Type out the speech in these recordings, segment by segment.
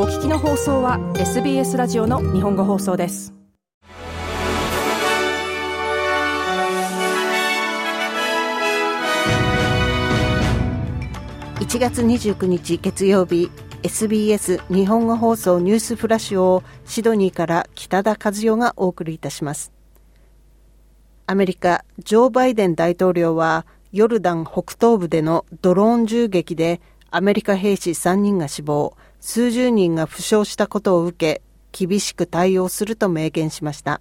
お聞きの放送は SBS ラジオの日本語放送です。1月29日月曜日 SBS 日本語放送ニュースフラッシュをシドニーから北田和代がお送りいたします。アメリカジョー・バイデン大統領はヨルダン北東部でのドローン銃撃でアメリカ兵士3人が死亡。数十人が負傷したことを受け厳しく対応すると明言しました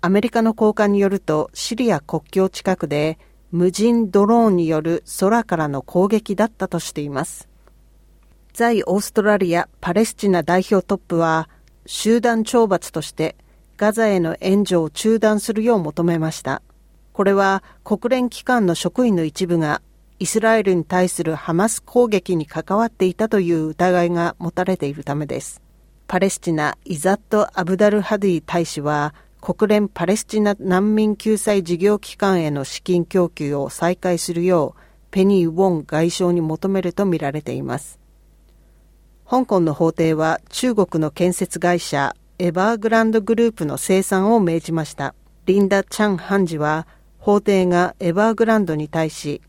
アメリカの高官によるとシリア国境近くで無人ドローンによる空からの攻撃だったとしています。在オーストラリア・パレスチナ代表トップは集団懲罰としてガザへの援助を中断するよう求めました。これは国連機関の職員の一部がイスラエルに対するハマス攻撃に関わっていたという疑いが持たれているためです。パレスチナ・イザット・アブダル・ハディ大使は国連パレスチナ難民救済事業機関への資金供給を再開するようペニー・ウォン外相に求めるとみられています。香港の法廷は中国の建設会社エバーグランドグループの生産を命じました。リンダ・チャン判事は法廷がエバーグランドに対し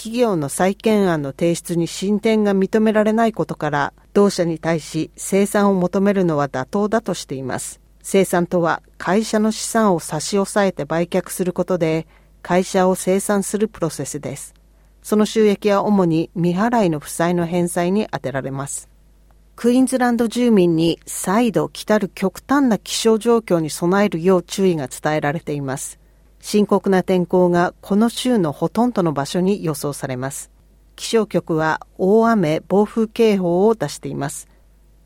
企業の再建案の提出に進展が認められないことから同社に対し生産を求めるのは妥当だとしています。生産とは会社の資産を差し押さえて売却することで会社を生産するプロセスです。その収益は主に未払いの負債の返済に充てられます。クイーンズランド住民に再度来たる極端な気象状況に備えるよう注意が伝えられています。深刻な天候がこの州のほとんどの場所に予想されます。気象局は大雨暴風警報を出しています。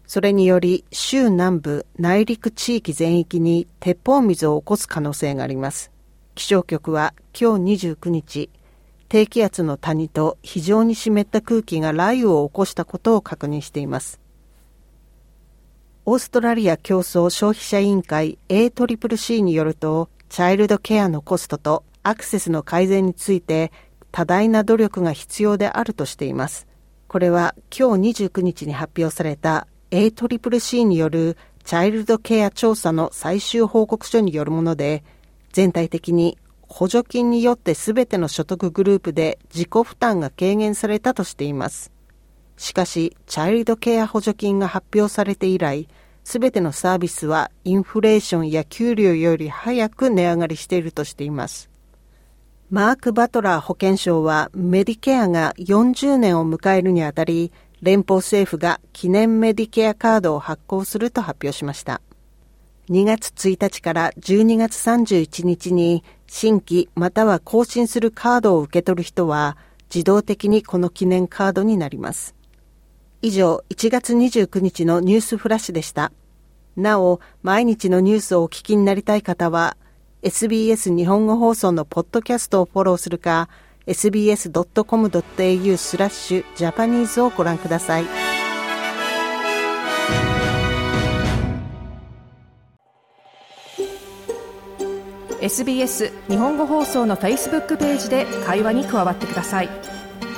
それにより州南部内陸地域全域に鉄砲水を起こす可能性があります。気象局は今日29日、低気圧の谷と非常に湿った空気が雷雨を起こしたことを確認しています。オーストラリア競争消費者委員会 ACCC によると、チャイルドケアのコストとアクセスの改善について多大な努力が必要であるとしています。これは今日29日に発表された ACCC によるチャイルドケア調査の最終報告書によるもので、全体的に補助金によって全ての所得グループで自己負担が軽減されたとしています。しかし、チャイルドケア補助金が発表されて以来、全てのサービスはインフレーションや給料より早く値上がりしているとしています。マーク・バトラー保健相はメディケアが40年を迎えるにあたり、連邦政府が記念メディケアカードを発行すると発表しました。2月1日から12月31日に新規または更新するカードを受け取る人は自動的にこの記念カードになります。以上、1月29日のニュースフラッシュでした。なお、毎日のニュースをお聞きになりたい方は、SBS 日本語放送のポッドキャストをフォローするか、sbs.com.au スラッシュジャパニーズをご覧ください。SBS 日本語放送の Facebook ページで会話に加わってください。